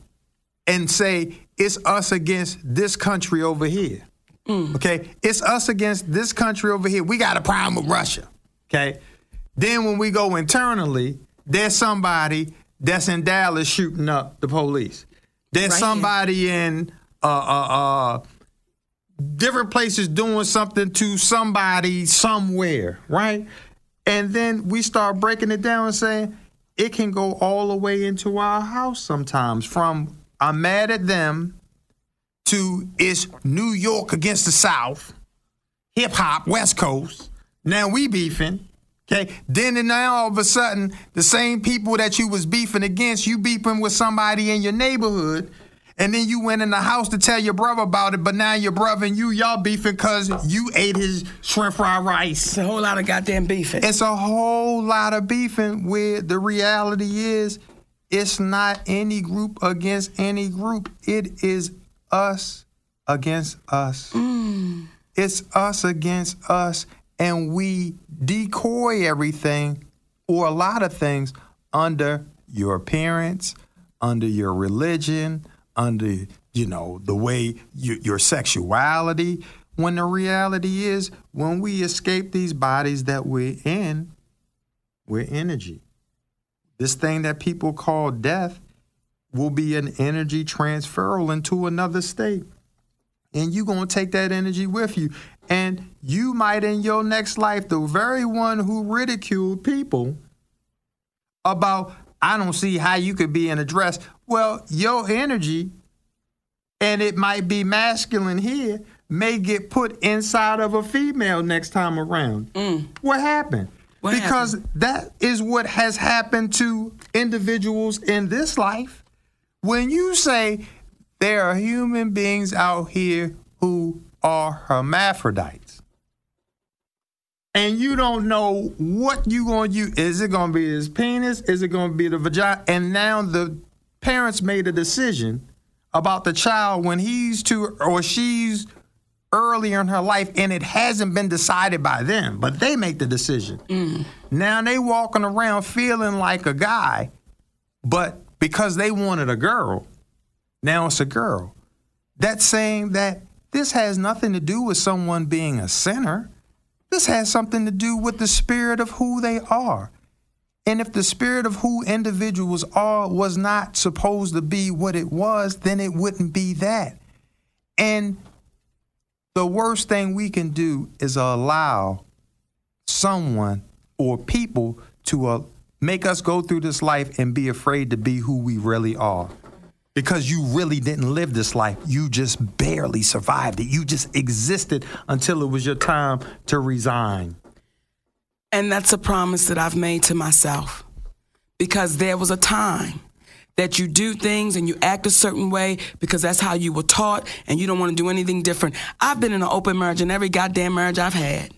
and say it's us against this country over here. Okay? It's us against this country over here. We got a problem with Russia. Okay? Then when we go internally, there's somebody that's in Dallas shooting up the police. There's Right somebody in uh, uh, uh, different places doing something to somebody somewhere, right? And then we start breaking it down and saying it can go all the way into our house sometimes. From I'm mad at them to it's New York against the South, hip hop, West Coast. Now we beefing. Okay. Then and now all of a sudden, the same people that you was beefing against, you beefing with somebody in your neighborhood. And then you went in the house to tell your brother about it, but now your brother and you, y'all beefing because you ate his shrimp fried rice. It's a whole lot of goddamn beefing. It's a whole lot of beefing where the reality is it's not any group against any group. It is us against us. Mm. It's us against us. And we decoy everything or a lot of things under your appearance, under your religion, under, you know, the way you, your sexuality. When the reality is, when we escape these bodies that we're in, we're energy. This thing that people call death will be an energy transferal into another state. And you're going to take that energy with you. And you might, in your next life, the very one who ridiculed people about, I don't see how you could be in a dress. Well, your energy, and it might be masculine here, may get put inside of a female next time around. Mm. What happened? What because happened? that is what has happened to individuals in this life. When you say there are human beings out here who are hermaphrodites, and you don't know what you going to use, is it going to be his penis? Is it going to be the vagina? And now the parents made a decision about the child when he's too or she's earlier in her life and it hasn't been decided by them, but they make the decision. Mm. Now they walking around feeling like a guy, but because they wanted a girl, now it's a girl. That's saying that this has nothing to do with someone being a sinner. This has something to do with the spirit of who they are. And if the spirit of who individuals are was not supposed to be what it was, then it wouldn't be that. And the worst thing we can do is allow someone or people to uh, make us go through this life and be afraid to be who we really are. Because you really didn't live this life. You just barely survived it. You just existed until it was your time to resign. And that's a promise that I've made to myself. Because there was a time that you do things and you act a certain way because that's how you were taught and you don't want to do anything different. I've been in an open marriage in every goddamn marriage I've had.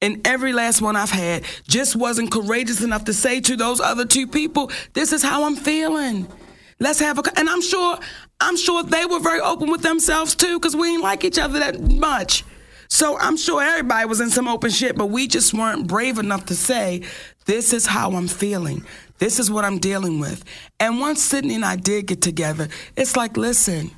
And every last one I've had just wasn't courageous enough to say to those other two people, this is how I'm feeling. Let's have a, and I'm sure, I'm sure they were very open with themselves too, because we ain't like each other that much. So I'm sure everybody was in some open shit, but we just weren't brave enough to say, this is how I'm feeling. This is what I'm dealing with. And once Sidney and I did get together, it's like, listen,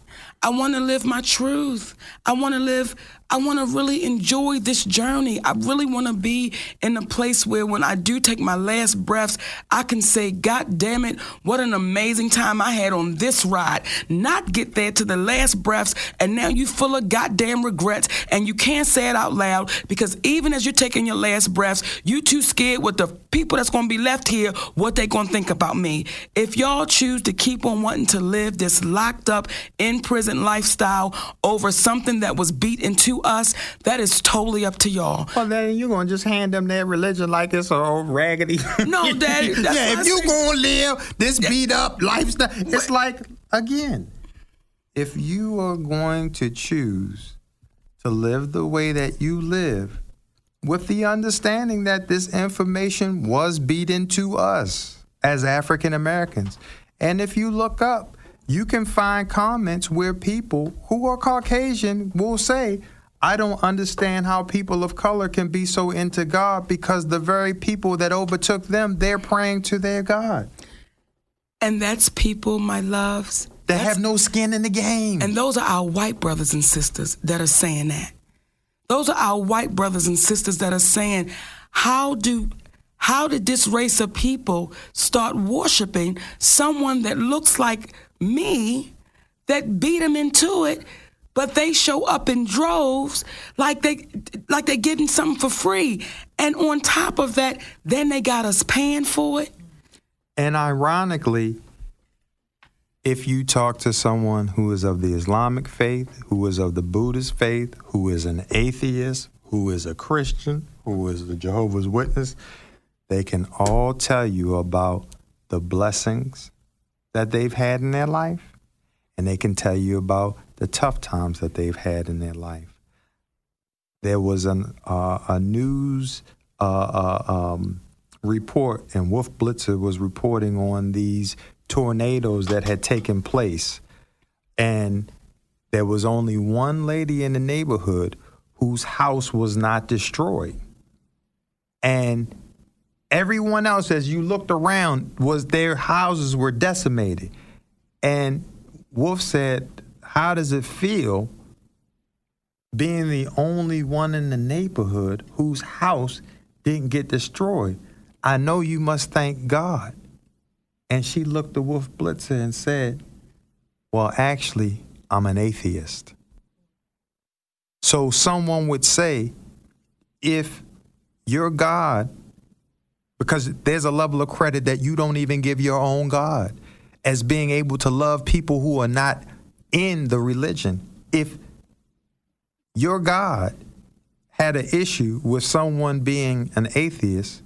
I want to live my truth. I want to live, I want to really enjoy this journey. I really want to be in a place where when I do take my last breaths, I can say, God damn it, what an amazing time I had on this ride. Not get there to the last breaths and now you full of goddamn regrets and you can't say it out loud because even as you're taking your last breaths, you too scared with the people that's going to be left here, what they going to think about me. If y'all choose to keep on wanting to live this locked up in prison lifestyle over something that was beat into us, that is totally up to y'all. Well, then you're gonna just hand them their religion like it's a old raggedy. No, (laughs) Daddy, that's yeah, if you gonna live this beat up lifestyle, it's like again, if you are going to choose to live the way that you live, with the understanding that this information was beaten to us as African Americans, and if you look up, you can find comments where people who are Caucasian will say. I don't understand how people of color can be so into God because the very people that overtook them, they're praying to their God. And that's people, my loves. That's- have no skin in the game. And those are our white brothers and sisters that are saying that. Those are our white brothers and sisters that are saying, how do how did this race of people start worshiping someone that looks like me that beat them into it but they show up in droves like they like they're getting something for free. And on top of that then they got us paying for it. And ironically, if you talk to someone who is of the Islamic faith, who is of the Buddhist faith, who is an atheist, who is a Christian, who is a Jehovah's Witness, they can all tell you about the blessings that they've had in their life, and they can tell you about the tough times that they've had in their life. There was an, uh, a news uh, uh, um, report, and Wolf Blitzer was reporting on these tornadoes that had taken place. And there was only one lady in the neighborhood whose house was not destroyed. And everyone else, as you looked around, was their houses were decimated. And Wolf said, How does it feel being the only one in the neighborhood whose house didn't get destroyed? I know you must thank God. And she looked at Wolf Blitzer and said, Well, actually, I'm an atheist. So someone would say, if your God, because there's a level of credit that you don't even give your own God as being able to love people who are not in the religion. If your God had an issue with someone being an atheist,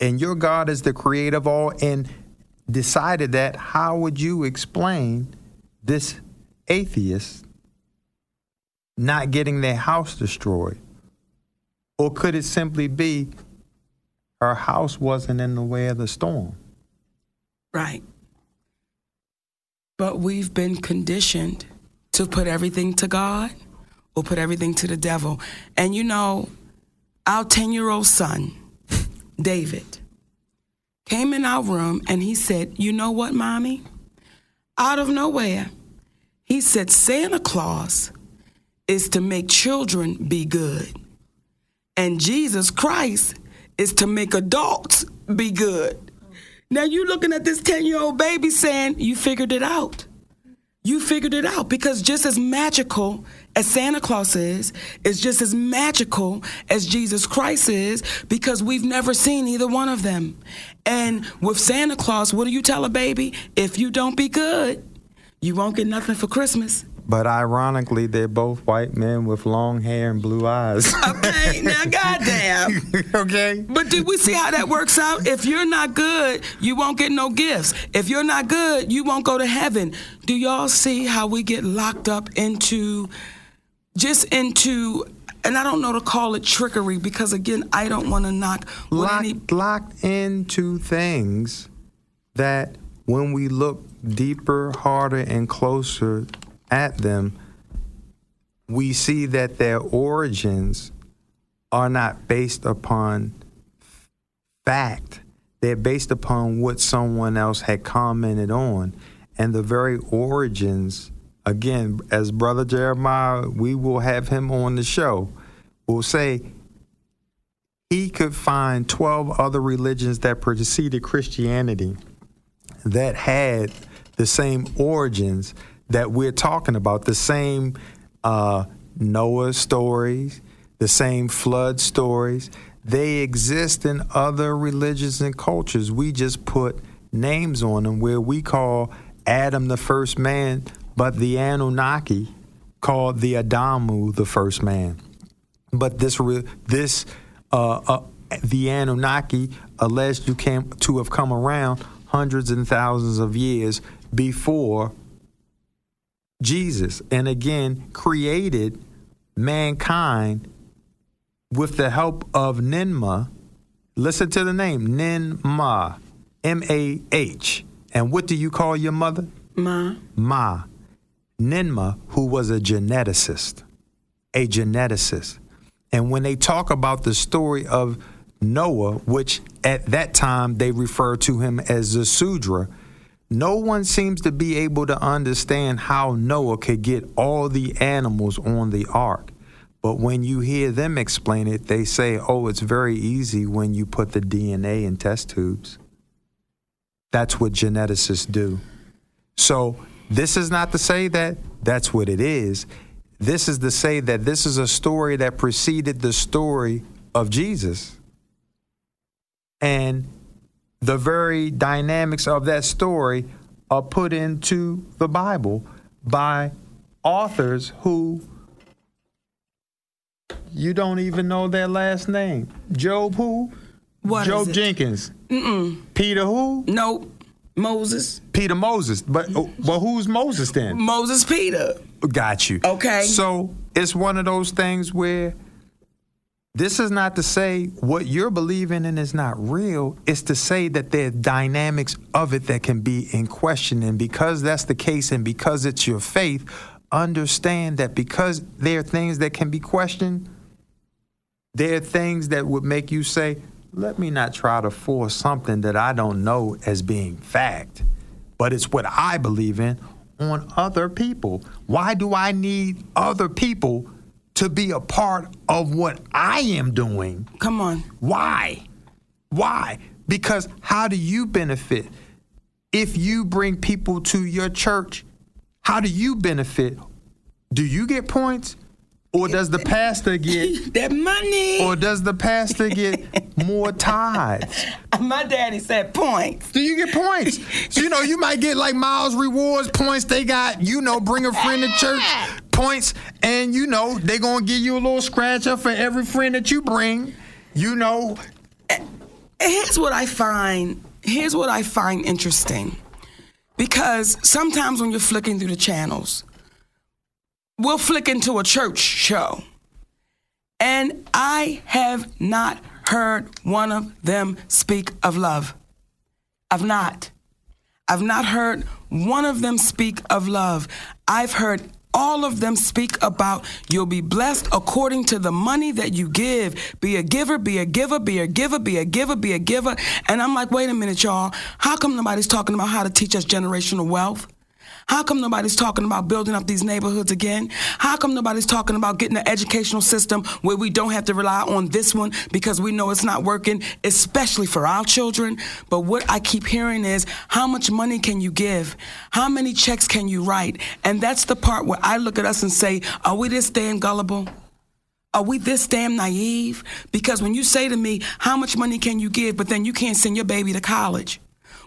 and your God is the creator of all and decided that, how would you explain this atheist not getting their house destroyed? Or could it simply be her house wasn't in the way of the storm? Right. But we've been conditioned to put everything to God or put everything to the devil. And you know, our 10 year old son, (laughs) David, came in our room and he said, You know what, mommy? Out of nowhere, he said, Santa Claus is to make children be good, and Jesus Christ is to make adults be good. Now you looking at this 10 year old baby saying, You figured it out. You figured it out because just as magical as Santa Claus is, is just as magical as Jesus Christ is because we've never seen either one of them. And with Santa Claus, what do you tell a baby? If you don't be good, you won't get nothing for Christmas. But ironically, they're both white men with long hair and blue eyes. (laughs) Okay, now goddamn. (laughs) okay? But did we see how that works out? If you're not good, you won't get no gifts. If you're not good, you won't go to heaven. Do y'all see how we get locked up into just into and I don't know to call it trickery because again, I don't want to knock what any locked, locked into things that when we look deeper, harder, and closer at them, we see that their origins are not based upon fact. They're based upon what someone else had commented on. And the very origins, again, as Brother Jeremiah, we will have him on the show, will say he could find 12 other religions that preceded Christianity that had the same origins that we're talking about, the same uh, Noah stories, the same flood stories. They exist in other religions and cultures. We just put names on them where we call Adam the first man, but the Anunnaki called the Adamu the first man. But this this uh, uh, the Anunnaki alleged to came to have come around hundreds and thousands of years before Jesus, and again created mankind with the help of Ninmah. Listen to the name Ninmah, M A H. And what do you call your mother? Ma. Ma. Ninmah, who was a geneticist, a geneticist. And when they talk about the story of Noah, which at that time they refer to him as the Sudra, no one seems to be able to understand how Noah could get all the animals on the ark. But when you hear them explain it, they say, oh, it's very easy when you put the DNA in test tubes. That's what geneticists do. So, this is not to say that that's what it is. This is to say that this is a story that preceded the story of Jesus. And the very dynamics of that story are put into the Bible by authors who you don't even know their last name. Job who? What Job is it? Jenkins. Peter who? Nope. Moses. Peter Moses. But oh, but who's Moses then? Moses Peter. Got you. Okay. So it's one of those things where this is not to say what you're believing in is not real. It's to say that there are dynamics of it that can be in question. And because that's the case and because it's your faith, understand that because there are things that can be questioned, there are things that would make you say, let me not try to force something that I don't know as being fact, but it's what I believe in on other people. Why do I need other people to be a part of what I am doing? Come on. Why? Why? Because how do you benefit? If you bring people to your church, how do you benefit? Do you get points? Or does the pastor get (laughs) That money. or does the pastor get more tithes? (laughs) My daddy said points. Do you get points? So you know you might get like Miles rewards points. They got you know bring a friend to church (laughs) points, and you know they gonna give you a little scratcher for every friend that you bring. You know, here's what I find. Here's what I find interesting. Because sometimes when you're flicking through the channels, we'll flick into a church show. And I have not heard one of them speak of love. I've not. I've not heard one of them speak of love. I've heard all of them speak about you'll be blessed according to the money that you give. Be a giver, be a giver, be a giver, be a giver, be a giver. And I'm like, wait a minute, y'all. How come nobody's talking about how to teach us generational wealth? How come nobody's talking about building up these neighborhoods again? How come nobody's talking about getting an educational system where we don't have to rely on this one because we know it's not working, especially for our children? But what I keep hearing is how much money can you give? How many checks can you write? And that's the part where I look at us and say, are we this damn gullible? Are we this damn naive? Because when you say to me, how much money can you give, but then you can't send your baby to college?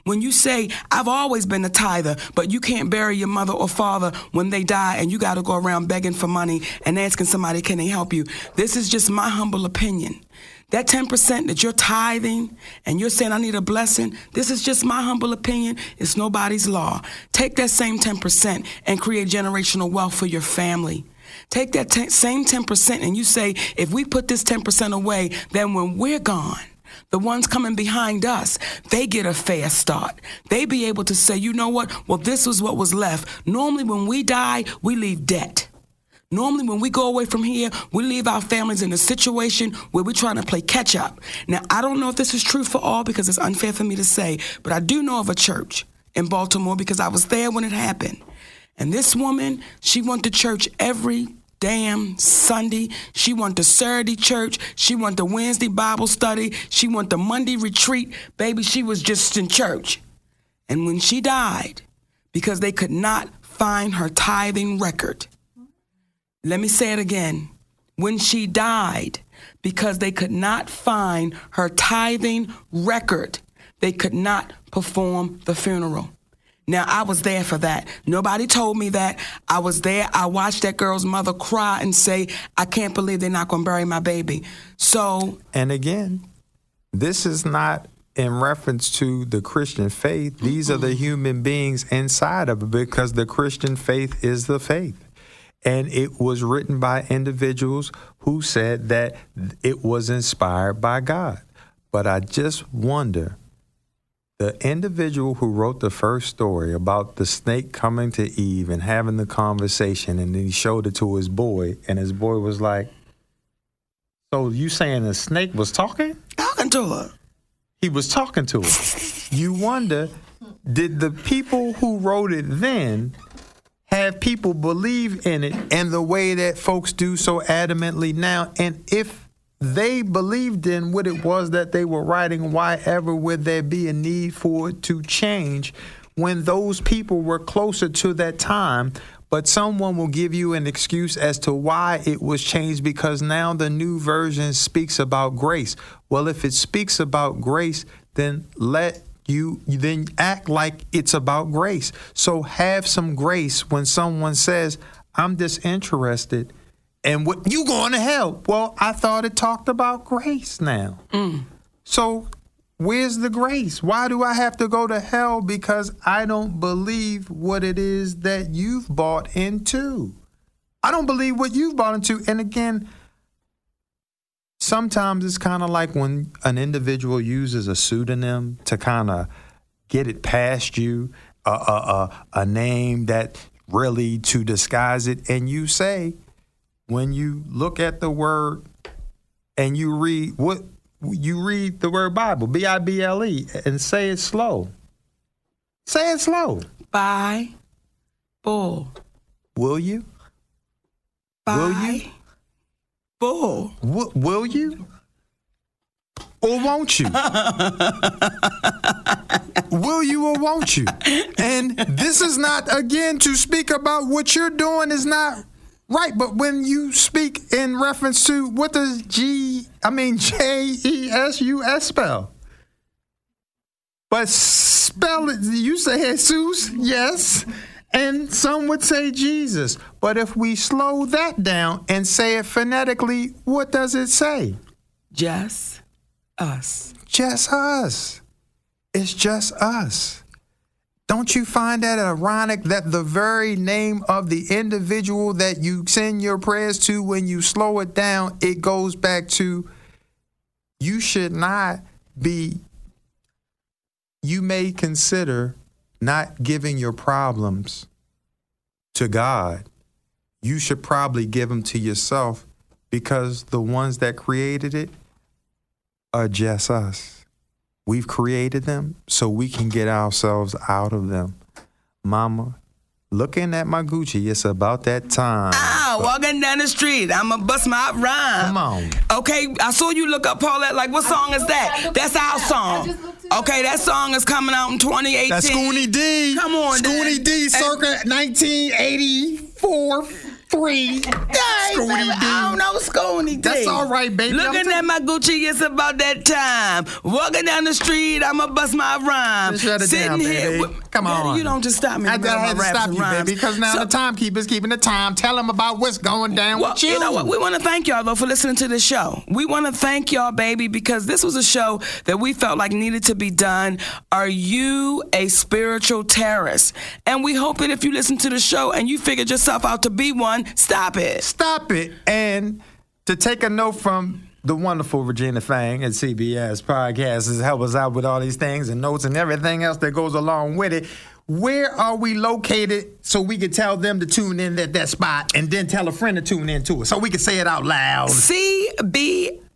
When you say, I've always been a tither, but you can't bury your mother or father when they die and you got to go around begging for money and asking somebody, can they help you? This is just my humble opinion. That 10% that you're tithing and you're saying, I need a blessing, this is just my humble opinion. It's nobody's law. Take that same 10% and create generational wealth for your family. Take that te- same 10% and you say, if we put this 10% away, then when we're gone, the ones coming behind us, they get a fair start. They be able to say, you know what? Well, this was what was left. Normally, when we die, we leave debt. Normally, when we go away from here, we leave our families in a situation where we're trying to play catch up. Now, I don't know if this is true for all because it's unfair for me to say, but I do know of a church in Baltimore because I was there when it happened. And this woman, she went to church every damn Sunday. She went to Saturday church. She went to Wednesday Bible study. She went to Monday retreat. Baby, she was just in church. And when she died, because they could not find her tithing record, let me say it again. When she died, because they could not find her tithing record, they could not perform the funeral. Now, I was there for that. Nobody told me that. I was there. I watched that girl's mother cry and say, I can't believe they're not going to bury my baby. So, and again, this is not in reference to the Christian faith. These are the human beings inside of it because the Christian faith is the faith. And it was written by individuals who said that it was inspired by God. But I just wonder the individual who wrote the first story about the snake coming to Eve and having the conversation, and then he showed it to his boy, and his boy was like, So you saying the snake was talking? talking to her. He was talking to her. you wonder, did the people who wrote it then have have people believe in it in the way that folks do so adamantly now. And if they believed in what it was that they were writing, why ever would there be a need for it to change when those people were closer to that time? But someone will give you an excuse as to why it was changed because now the new version speaks about grace. Well, if it speaks about grace, then let you then act like it's about grace. So have some grace when someone says, I'm disinterested and what you going to hell. Well, I thought it talked about grace now. Mm. So where's the grace? Why do I have to go to hell because I don't believe what it is that you've bought into? I don't believe what you've bought into. And again, sometimes it's kind of like when an individual uses a pseudonym to kind of get it past you, a, a, a, a name that really to disguise it. And you say, when you look at the word and you read what you read the word Bible, B I B L E, and say it slow. Say it slow. By bull. Will you? By Will you? bull. W- will you? Or won't you? (laughs) will you or won't you? And this is not, again, to speak about what you're doing is not right. But when you speak in reference to what does G, I mean, (laughs) J E S U S spell? But spell it, you say Jesus, yes. And some would say Jesus. But if we slow that down and say it phonetically, what does it say? Just us. Just us. It's just us. Don't you find that ironic that the very name of the individual that you send your prayers to, when you slow it down, it goes back to you should not be, you may consider not giving your problems to God. You should probably give them to yourself because the ones that created it are just us. We've created them so we can get ourselves out of them. Mama, looking at my Gucci, it's about that time. Ah, walking down the street, I'ma bust my rhyme. Come on. Okay, I saw you look up Paulette. Like, what song is that? That's our song. Okay, that song is coming out in 2018. That's Schoolly D. Come on, Scooney Dan. D, And- circa 1984, 3. Hey, Schoolly D. I don't know Schoolly D. That's all right, baby. Looking I'm at my Gucci, it's about that time. Walking down the street, I'ma bust my rhyme. Just shut it Sitting down, here, baby. with- Come Daddy, on. You don't just stop me. I, the middle I had to stop you, rhymes. baby, because now So- the timekeeper's keeping the time. Tell them about what's going down Well, with you. you know what? We want to thank y'all though for listening to the show. We want to thank y'all, baby, because this was a show that we felt like needed to be done. Are you a spiritual terrorist? And we hope that if you listen to the show and you figured yourself out to be one, stop it. Stop it. And to take a note from the wonderful Regina Fang at CBS podcast is help us out with all these things and notes and everything else that goes along with it. Where are we located so we can tell them to tune in at that spot and then tell a friend to tune in to it so we can say it out loud? CBS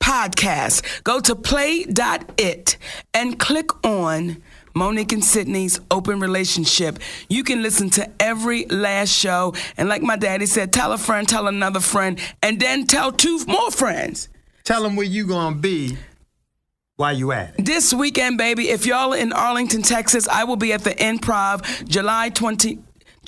podcast. Go to play.it and click on Mo'Nique and Sidney's open relationship. You can listen to every last show. And like my daddy said, tell a friend, tell another friend, and then tell two more friends. Tell them where you going to be while you at it. This weekend, baby, if y'all are in Arlington, Texas, I will be at the Improv July 20.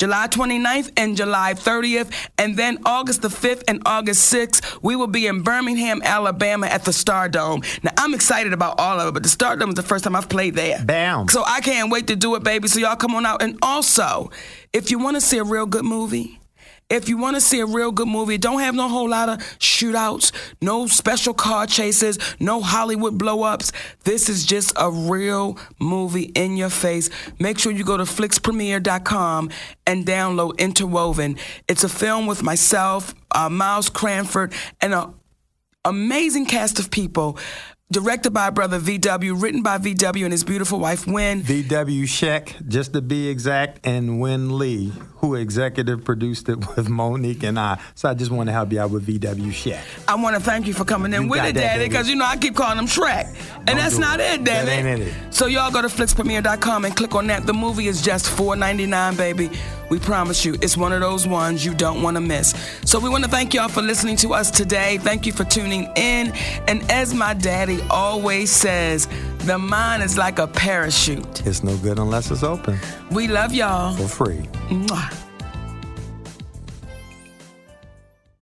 July 29th and July 30th, and then August the 5th and August 6th, we will be in Birmingham, Alabama at the Stardome. Now, I'm excited about all of it, but the Stardome is the first time I've played there. Bam. So I can't wait to do it, baby. So y'all come on out. And also, if you want to see a real good movie, if you want to see a real good movie, don't have no whole lot of shootouts, no special car chases, no Hollywood blow ups. This is just a real movie in your face. Make sure you go to flixpremiere.com and download Interwoven. It's a film with myself, uh, Miles Cranford, and an amazing cast of people. Directed by brother VW, written by VW and his beautiful wife Uyen. VW Scheich, just to be exact, and Uyen Le, who executive produced it (laughs) with Mo'Nique and I. So I just want to help you out with VW Scheich. I want to thank you for coming in You with it, that, Daddy, because you know I keep calling him Shrek, and Don't that's not it. it, damn That it. ain't it. So y'all go to flixpremiere.com and click on that. The movie is just $4.99, baby. We promise you, it's one of those ones you don't want to miss. So we want to thank y'all for listening to us today. Thank you for tuning in. And as my daddy always says, the mind is like a parachute. It's no good unless it's open We love y'all. for free. Mwah.